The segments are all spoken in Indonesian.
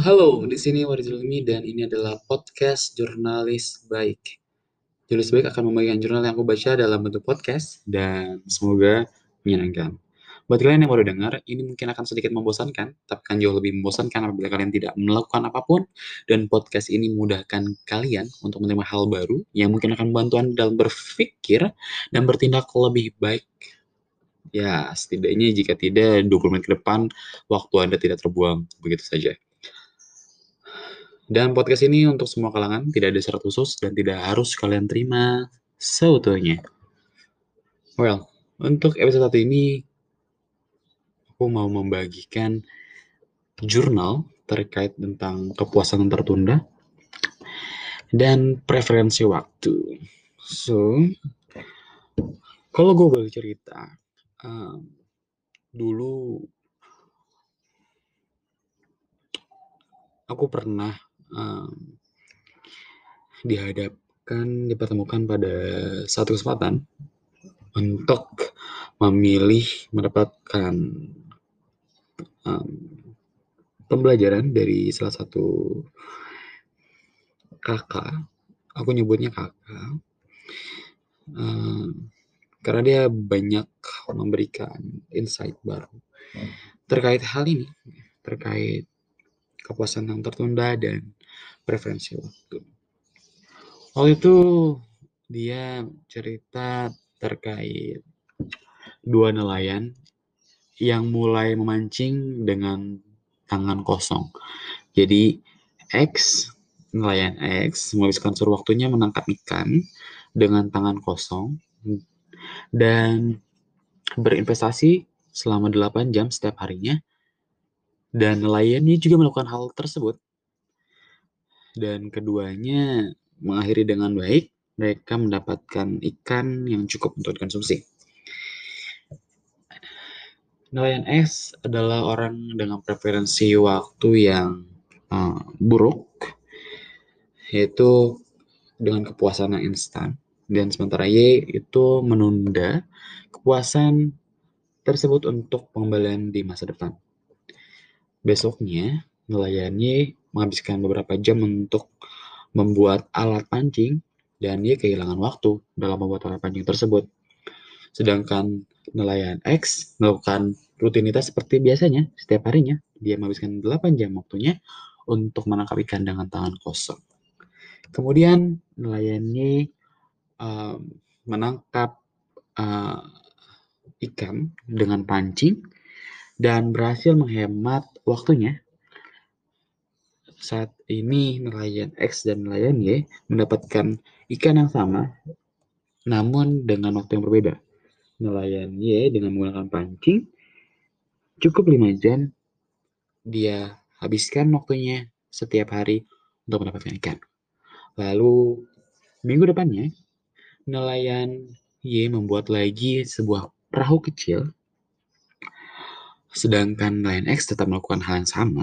Halo, di sini Warizul Ilmi dan ini adalah podcast Jurnalis Baik. Jurnalis Baik akan membagikan jurnal yang aku baca dalam bentuk podcast dan semoga menyenangkan. Buat kalian yang baru dengar, ini mungkin akan sedikit membosankan, tapi akan jauh lebih membosankan apabila kalian tidak melakukan apa pun dan podcast ini memudahkan kalian untuk menerima hal baru yang mungkin akan membantu Anda dalam berpikir dan bertindak lebih baik. Ya, setidaknya jika tidak 20 menit ke depan waktu Anda tidak terbuang begitu saja. Dan podcast ini untuk semua kalangan, tidak ada syarat khusus dan tidak harus kalian terima seutuhnya. Well, untuk episode satu ini aku mau membagikan jurnal terkait tentang kepuasan tertunda dan preferensi waktu. So, kalau gue boleh cerita, um, dulu aku pernah um, dihadapkan, dipertemukan pada satu kesempatan untuk memilih mendapatkan um, pembelajaran dari salah satu kakak, aku nyebutnya kakak, um, karena dia banyak memberikan insight baru terkait hal ini, terkait kepuasan yang tertunda dan preferensi waktu. Waktu itu dia cerita terkait dua nelayan yang mulai memancing dengan tangan kosong. Jadi X, nelayan X menghabiskan seluruh waktunya menangkap ikan dengan tangan kosong dan berinvestasi selama 8 jam setiap harinya dan nelayannya juga melakukan hal tersebut. Dan keduanya mengakhiri dengan baik, mereka mendapatkan ikan yang cukup untuk dikonsumsi. Nelayan S adalah orang dengan preferensi waktu yang uh, buruk, yaitu dengan kepuasan yang instan. Dan sementara Y itu menunda kepuasan tersebut untuk pengembalian di masa depan. Besoknya, nelayan Y menghabiskan beberapa jam untuk membuat alat pancing dan dia kehilangan waktu dalam membuat alat pancing tersebut. Sedangkan nelayan X melakukan rutinitas seperti biasanya setiap harinya. Dia menghabiskan 8 jam waktunya untuk menangkap ikan dengan tangan kosong. Kemudian nelayan Y um, menangkap uh, ikan dengan pancing dan berhasil menghemat waktunya. Saat ini nelayan X dan nelayan Y mendapatkan ikan yang sama, namun dengan waktu yang berbeda. Nelayan Y dengan menggunakan pancing cukup 5 jam dia habiskan waktunya setiap hari untuk mendapatkan ikan. Lalu minggu depannya nelayan Y membuat lagi sebuah perahu kecil Sedangkan Lion X tetap melakukan hal yang sama.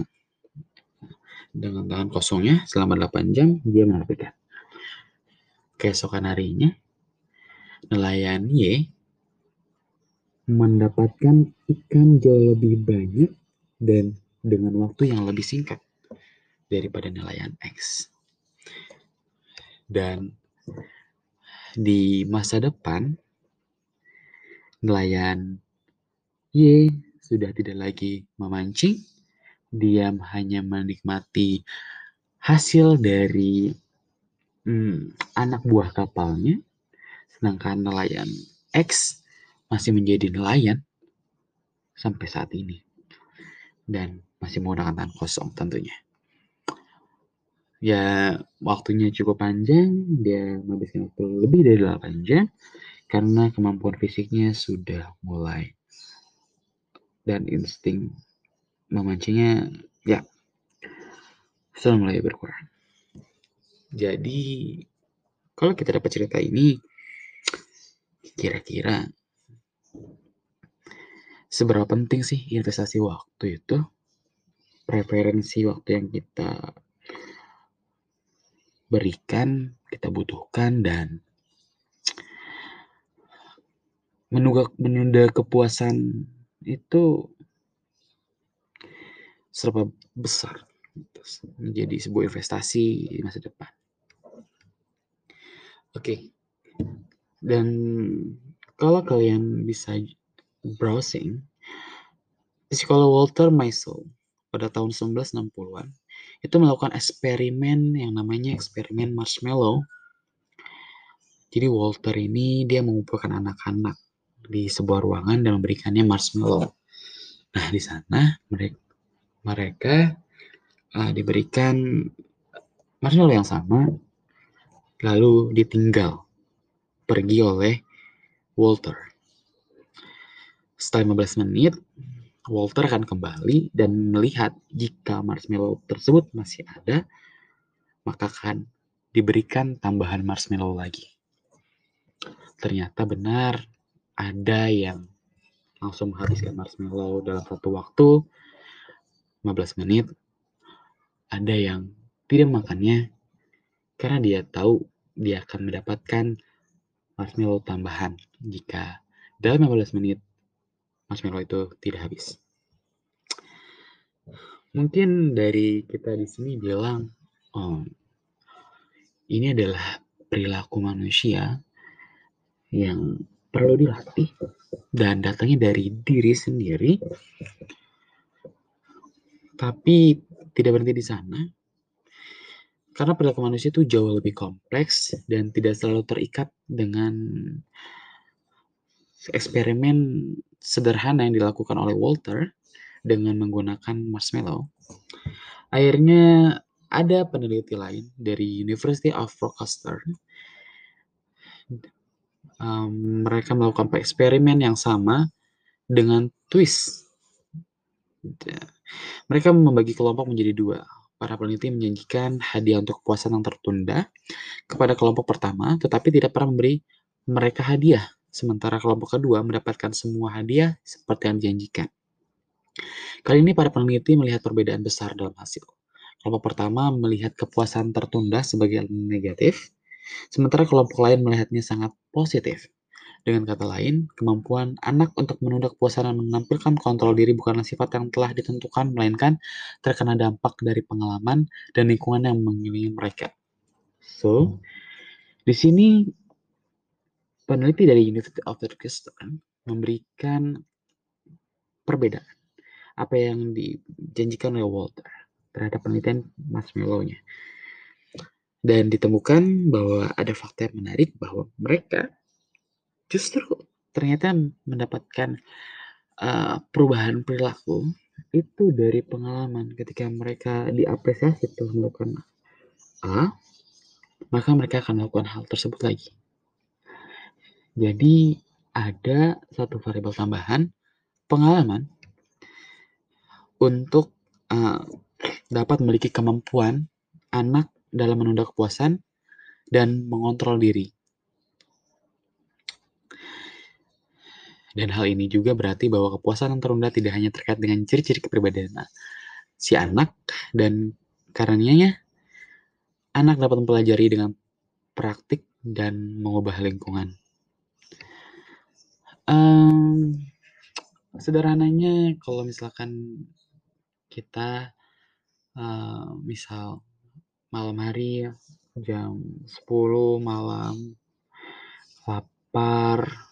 Dengan tangan kosongnya selama 8 jam dia menargetkan. Keesokan harinya, nelayan Y mendapatkan ikan jauh lebih banyak dan dengan waktu yang lebih singkat daripada nelayan X. Dan di masa depan, nelayan Y sudah tidak lagi memancing, dia hanya menikmati hasil dari hmm, anak buah kapalnya, sedangkan nelayan X masih menjadi nelayan sampai saat ini dan masih menggunakan tangan kosong tentunya. Ya, waktunya cukup panjang, dia menghabiskan waktu lebih dari 8 jam karena kemampuan fisiknya sudah mulai dan insting memancingnya ya sudah mulai berkurang. Jadi kalau kita dapat cerita ini kira-kira seberapa penting sih investasi waktu itu? Preferensi waktu yang kita berikan, kita butuhkan dan menunda, menunda kepuasan itu serba besar menjadi sebuah investasi di masa depan. Oke. Dan kalau kalian bisa browsing, psikolog Walter Maisel pada tahun 1960-an itu melakukan eksperimen yang namanya eksperimen marshmallow. Jadi Walter ini dia mengumpulkan anak-anak di sebuah ruangan dan memberikannya marshmallow. Nah, di sana mereka mereka uh, diberikan marshmallow yang sama lalu ditinggal pergi oleh Walter. Setelah 15 menit, Walter akan kembali dan melihat jika marshmallow tersebut masih ada, maka akan diberikan tambahan marshmallow lagi. Ternyata benar ada yang langsung menghabiskan marshmallow dalam satu waktu 15 menit. Ada yang tidak makannya karena dia tahu dia akan mendapatkan marshmallow tambahan jika dalam 15 menit marshmallow itu tidak habis. Mungkin dari kita di sini bilang, oh, ini adalah perilaku manusia yang perlu dilatih dan datangnya dari diri sendiri. Tapi tidak berhenti di sana, karena perilaku manusia itu jauh lebih kompleks dan tidak selalu terikat dengan eksperimen sederhana yang dilakukan oleh Walter dengan menggunakan marshmallow. Akhirnya ada peneliti lain dari University of Rochester. Um, mereka melakukan eksperimen yang sama dengan twist. Mereka membagi kelompok menjadi dua para peneliti menjanjikan hadiah untuk kepuasan yang tertunda kepada kelompok pertama, tetapi tidak pernah memberi mereka hadiah, sementara kelompok kedua mendapatkan semua hadiah seperti yang dijanjikan. Kali ini para peneliti melihat perbedaan besar dalam hasil. Kelompok pertama melihat kepuasan tertunda sebagai negatif, sementara kelompok lain melihatnya sangat positif. Dengan kata lain, kemampuan anak untuk menunda kepuasan dan menampilkan kontrol diri bukanlah sifat yang telah ditentukan, melainkan terkena dampak dari pengalaman dan lingkungan yang mengelilingi mereka. So, di sini peneliti dari University of Rochester memberikan perbedaan apa yang dijanjikan oleh Walter terhadap penelitian marshmallow-nya. Dan ditemukan bahwa ada fakta yang menarik bahwa mereka justru ternyata mendapatkan uh, perubahan perilaku itu dari pengalaman ketika mereka diapresiasi telah melakukan A, maka mereka akan melakukan hal tersebut lagi. Jadi ada satu variabel tambahan pengalaman untuk uh, dapat memiliki kemampuan anak dalam menunda kepuasan dan mengontrol diri. Dan hal ini juga berarti bahwa kepuasan yang terunda tidak hanya terkait dengan ciri-ciri kepribadian si anak, dan karenanya anak dapat mempelajari dengan praktik dan mengubah lingkungan. Um, sederhananya, kalau misalkan kita uh, misal malam hari jam 10 malam lapar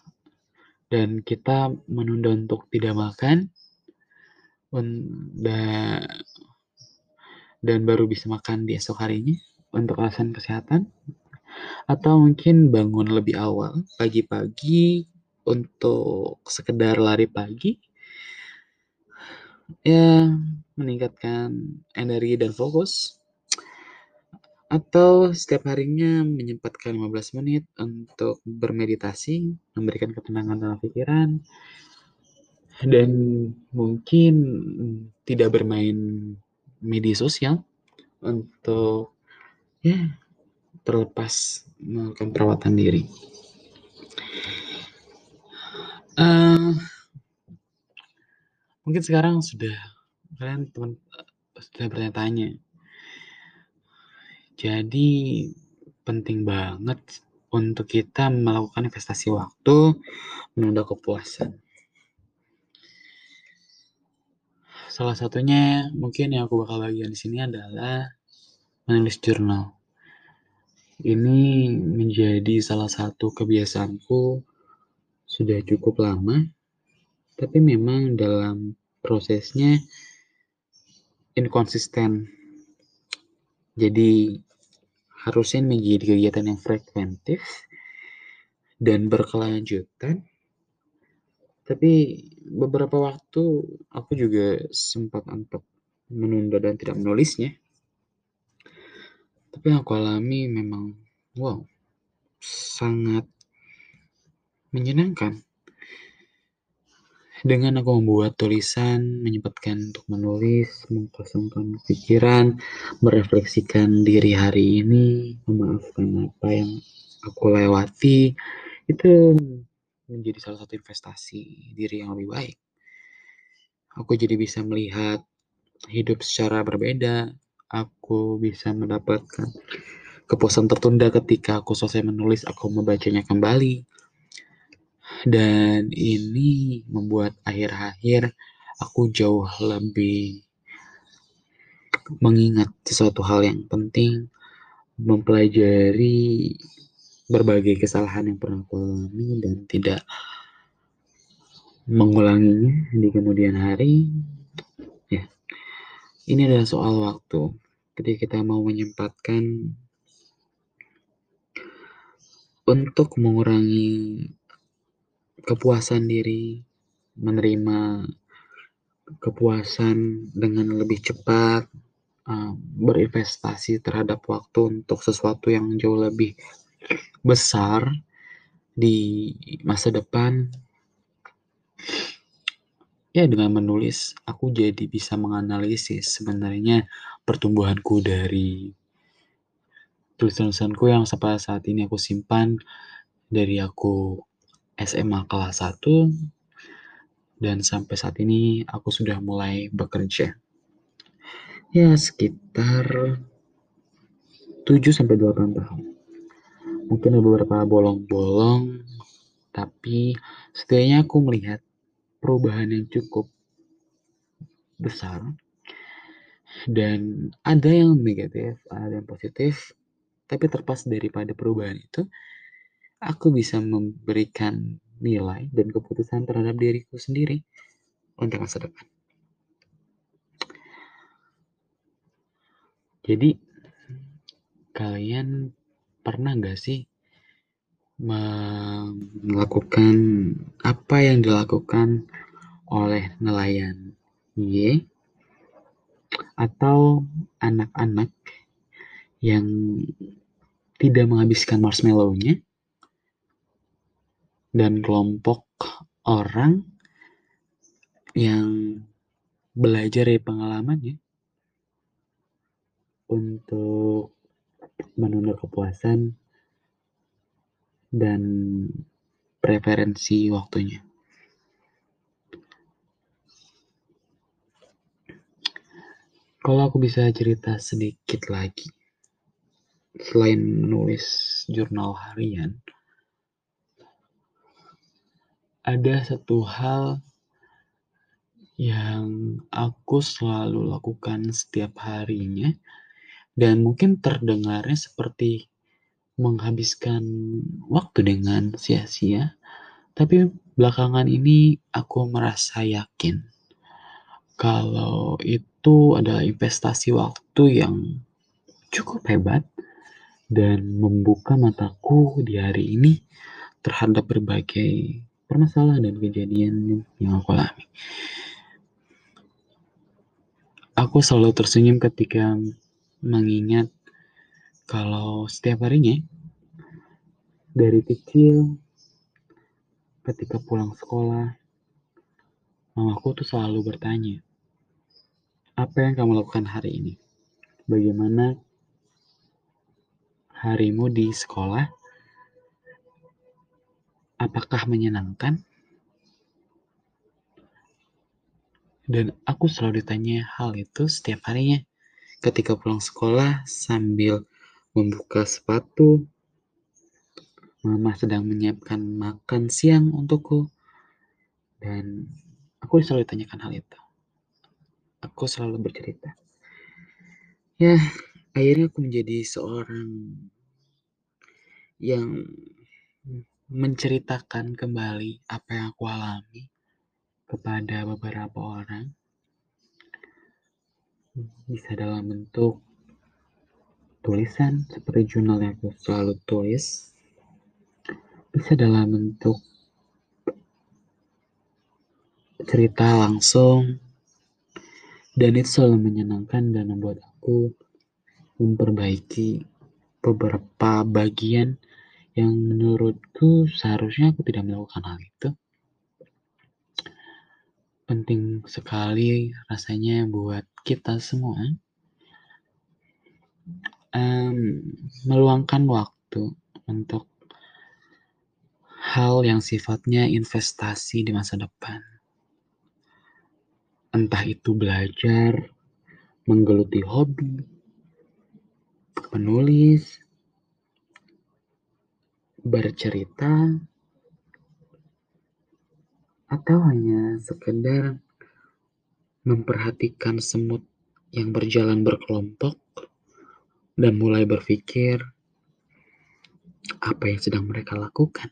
dan kita menunda untuk tidak makan. Dan baru bisa makan di esok harinya untuk alasan kesehatan. Atau mungkin bangun lebih awal pagi-pagi untuk sekedar lari pagi. Ya meningkatkan energi dan fokus atau setiap harinya menyempatkan 15 menit untuk bermeditasi, memberikan ketenangan dalam pikiran, dan mungkin tidak bermain media sosial untuk ya terlepas melakukan perawatan diri. Uh, mungkin sekarang sudah kalian teman sudah bertanya-tanya jadi penting banget untuk kita melakukan investasi waktu menunda kepuasan. Salah satunya mungkin yang aku bakal bagikan di sini adalah menulis jurnal. Ini menjadi salah satu kebiasaanku sudah cukup lama, tapi memang dalam prosesnya inkonsisten. Jadi harusnya menjadi kegiatan yang frekuentif dan berkelanjutan. Tapi beberapa waktu aku juga sempat untuk menunda dan tidak menulisnya. Tapi yang aku alami memang wow, sangat menyenangkan. Dengan aku membuat tulisan, menyempatkan untuk menulis, mengkosongkan pikiran, merefleksikan diri hari ini, memaafkan apa yang aku lewati, itu menjadi salah satu investasi diri yang lebih baik. Aku jadi bisa melihat hidup secara berbeda, aku bisa mendapatkan kepuasan tertunda ketika aku selesai menulis, aku membacanya kembali. Dan ini membuat akhir-akhir aku jauh lebih mengingat sesuatu hal yang penting, mempelajari berbagai kesalahan yang pernah aku alami dan tidak mengulanginya di kemudian hari. Ya, ini adalah soal waktu. Ketika kita mau menyempatkan untuk mengurangi kepuasan diri, menerima kepuasan dengan lebih cepat, uh, berinvestasi terhadap waktu untuk sesuatu yang jauh lebih besar di masa depan. Ya, dengan menulis, aku jadi bisa menganalisis sebenarnya pertumbuhanku dari tulisan-tulisanku yang sampai saat ini aku simpan dari aku SMA kelas 1 dan sampai saat ini aku sudah mulai bekerja. Ya, sekitar 7 sampai 8 tahun. Mungkin ada beberapa bolong-bolong, tapi setidaknya aku melihat perubahan yang cukup besar dan ada yang negatif, ada yang positif, tapi terpas daripada perubahan itu, aku bisa memberikan nilai dan keputusan terhadap diriku sendiri untuk masa depan. Jadi, kalian pernah nggak sih melakukan apa yang dilakukan oleh nelayan Y atau anak-anak yang tidak menghabiskan marshmallow-nya dan kelompok orang yang belajar dari pengalamannya untuk menunda kepuasan dan preferensi waktunya. Kalau aku bisa cerita sedikit lagi, selain menulis jurnal harian, ada satu hal yang aku selalu lakukan setiap harinya dan mungkin terdengarnya seperti menghabiskan waktu dengan sia-sia tapi belakangan ini aku merasa yakin kalau itu adalah investasi waktu yang cukup hebat dan membuka mataku di hari ini terhadap berbagai permasalahan dan kejadian yang aku alami. Aku selalu tersenyum ketika mengingat kalau setiap harinya dari kecil ketika pulang sekolah mamaku tuh selalu bertanya apa yang kamu lakukan hari ini bagaimana harimu di sekolah? Apakah menyenangkan? Dan aku selalu ditanya hal itu setiap harinya. Ketika pulang sekolah sambil membuka sepatu, mama sedang menyiapkan makan siang untukku. Dan aku selalu ditanyakan hal itu. aku selalu bercerita. Ya, akhirnya aku menjadi seorang yang menceritakan kembali apa yang aku alami kepada beberapa orang. Bisa dalam bentuk tulisan seperti jurnal yang aku selalu tulis. Bisa dalam bentuk cerita langsung dan itu selalu menyenangkan dan membuat aku memperbaiki beberapa bagian yang menurutku seharusnya aku tidak melakukan hal itu. Penting sekali rasanya buat kita semua um, meluangkan waktu untuk hal yang sifatnya investasi di masa depan. Entah itu belajar, menggeluti hobi, menulis, bercerita, atau hanya sekedar memperhatikan semut yang berjalan berkelompok dan mulai berpikir apa yang sedang mereka lakukan.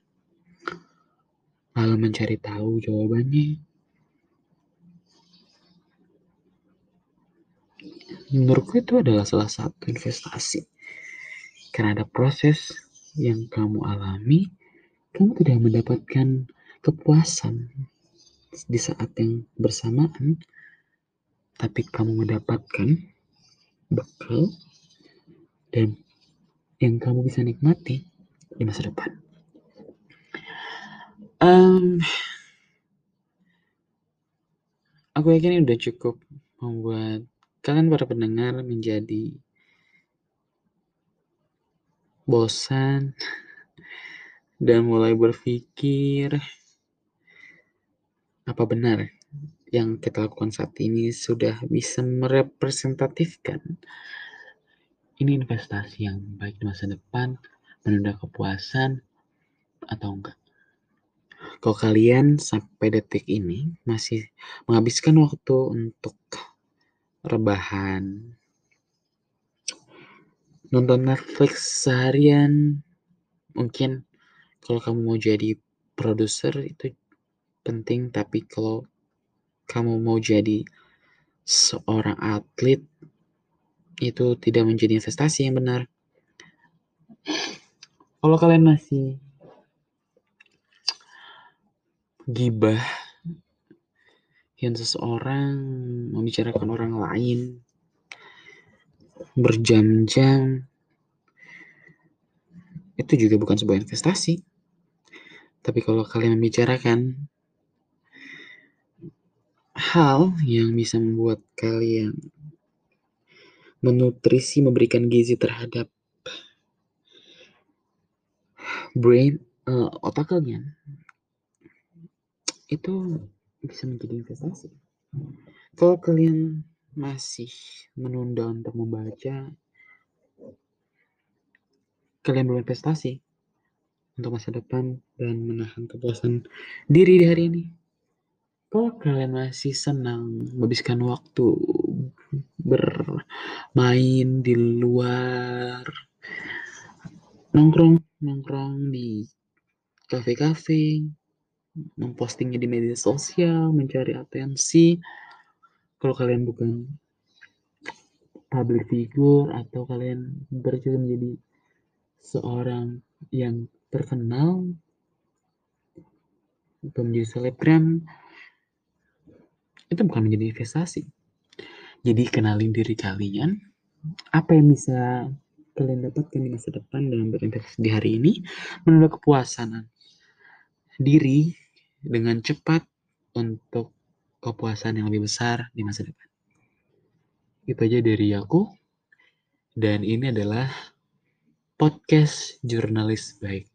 Lalu mencari tahu jawabannya. Menurutku itu adalah salah satu investasi. Karena ada proses yang kamu alami, kamu tidak mendapatkan kepuasan di saat yang bersamaan, tapi kamu mendapatkan bekal dan yang kamu bisa nikmati di masa depan. Um, aku yakin ini udah cukup membuat kalian para pendengar menjadi bosan dan mulai berpikir apa benar yang kita lakukan saat ini sudah bisa merepresentatifkan ini investasi yang baik di masa depan, menunda kepuasan atau enggak. Kalau kalian sampai detik ini masih menghabiskan waktu untuk rebahan, nonton Netflix seharian. Mungkin kalau kamu mau jadi produser itu penting tapi kalau kamu mau jadi seorang atlet itu tidak menjadi investasi yang benar. Kalau kalian masih gibah yang seseorang membicarakan orang lain berjam-jam itu juga bukan sebuah investasi. Tapi kalau kalian membicarakan hal yang bisa membuat kalian menutrisi, memberikan gizi terhadap brain, uh, otak kalian, itu bisa menjadi investasi. Kalau kalian masih menunda untuk membaca, kalian belum investasi untuk masa depan dan menahan kepuasan diri di hari ini. Kalau kalian masih senang menghabiskan waktu bermain di luar, nongkrong nongkrong di kafe-kafe, mempostingnya di media sosial, mencari atensi, kalau kalian bukan public figure atau kalian bercita menjadi seorang yang terkenal atau menjadi selebgram itu bukan menjadi investasi. Jadi kenalin diri kalian apa yang bisa kalian dapatkan di masa depan dalam berinvestasi di hari ini menunda kepuasan diri dengan cepat untuk kepuasan yang lebih besar di masa depan. Itu aja dari aku. Dan ini adalah podcast jurnalis baik.